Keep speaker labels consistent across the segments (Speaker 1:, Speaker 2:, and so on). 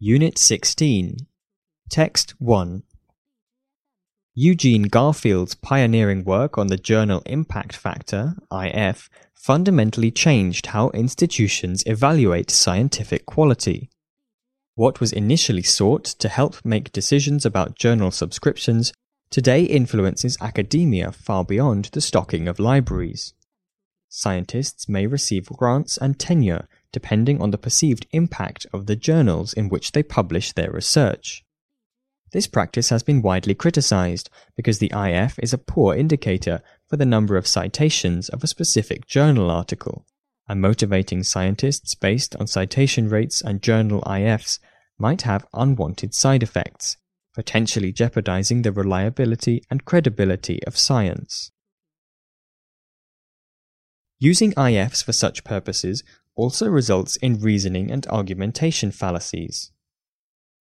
Speaker 1: Unit 16 Text 1 Eugene Garfield's pioneering work on the journal impact factor, IF, fundamentally changed how institutions evaluate scientific quality. What was initially sought to help make decisions about journal subscriptions today influences academia far beyond the stocking of libraries. Scientists may receive grants and tenure depending on the perceived impact of the journals in which they publish their research. This practice has been widely criticized because the IF is a poor indicator for the number of citations of a specific journal article, and motivating scientists based on citation rates and journal IFs might have unwanted side effects, potentially jeopardizing the reliability and credibility of science. Using IFs for such purposes also results in reasoning and argumentation fallacies.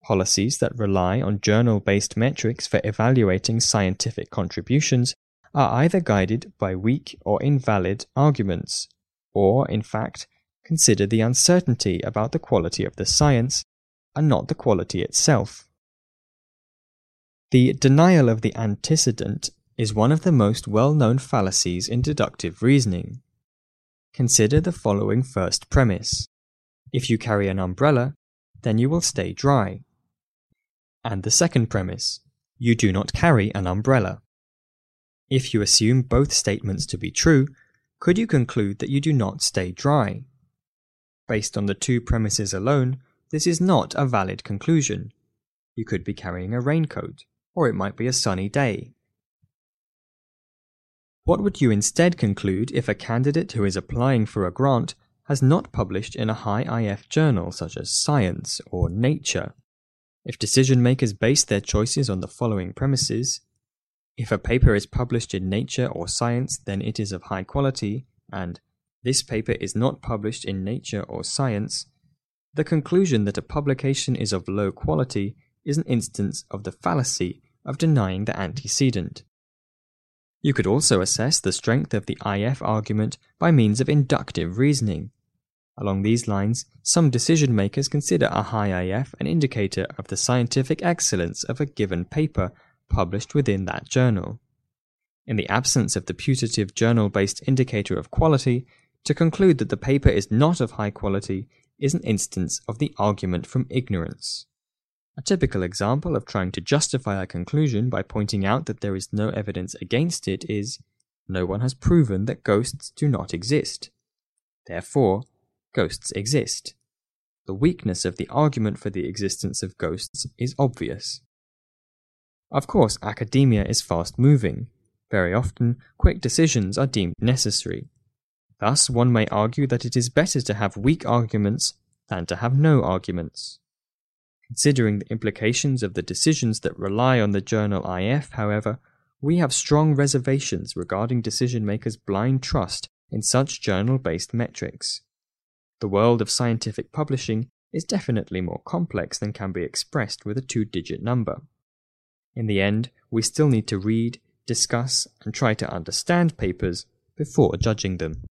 Speaker 1: Policies that rely on journal based metrics for evaluating scientific contributions are either guided by weak or invalid arguments, or, in fact, consider the uncertainty about the quality of the science and not the quality itself. The denial of the antecedent is one of the most well known fallacies in deductive reasoning. Consider the following first premise. If you carry an umbrella, then you will stay dry. And the second premise. You do not carry an umbrella. If you assume both statements to be true, could you conclude that you do not stay dry? Based on the two premises alone, this is not a valid conclusion. You could be carrying a raincoat, or it might be a sunny day. What would you instead conclude if a candidate who is applying for a grant has not published in a high IF journal such as Science or Nature? If decision makers base their choices on the following premises, if a paper is published in Nature or Science, then it is of high quality, and this paper is not published in Nature or Science, the conclusion that a publication is of low quality is an instance of the fallacy of denying the antecedent. You could also assess the strength of the IF argument by means of inductive reasoning. Along these lines, some decision makers consider a high IF an indicator of the scientific excellence of a given paper published within that journal. In the absence of the putative journal based indicator of quality, to conclude that the paper is not of high quality is an instance of the argument from ignorance. A typical example of trying to justify a conclusion by pointing out that there is no evidence against it is no one has proven that ghosts do not exist. Therefore, ghosts exist. The weakness of the argument for the existence of ghosts is obvious. Of course, academia is fast moving. Very often, quick decisions are deemed necessary. Thus, one may argue that it is better to have weak arguments than to have no arguments. Considering the implications of the decisions that rely on the journal IF, however, we have strong reservations regarding decision makers' blind trust in such journal based metrics. The world of scientific publishing is definitely more complex than can be expressed with a two digit number. In the end, we still need to read, discuss, and try to understand papers before judging them.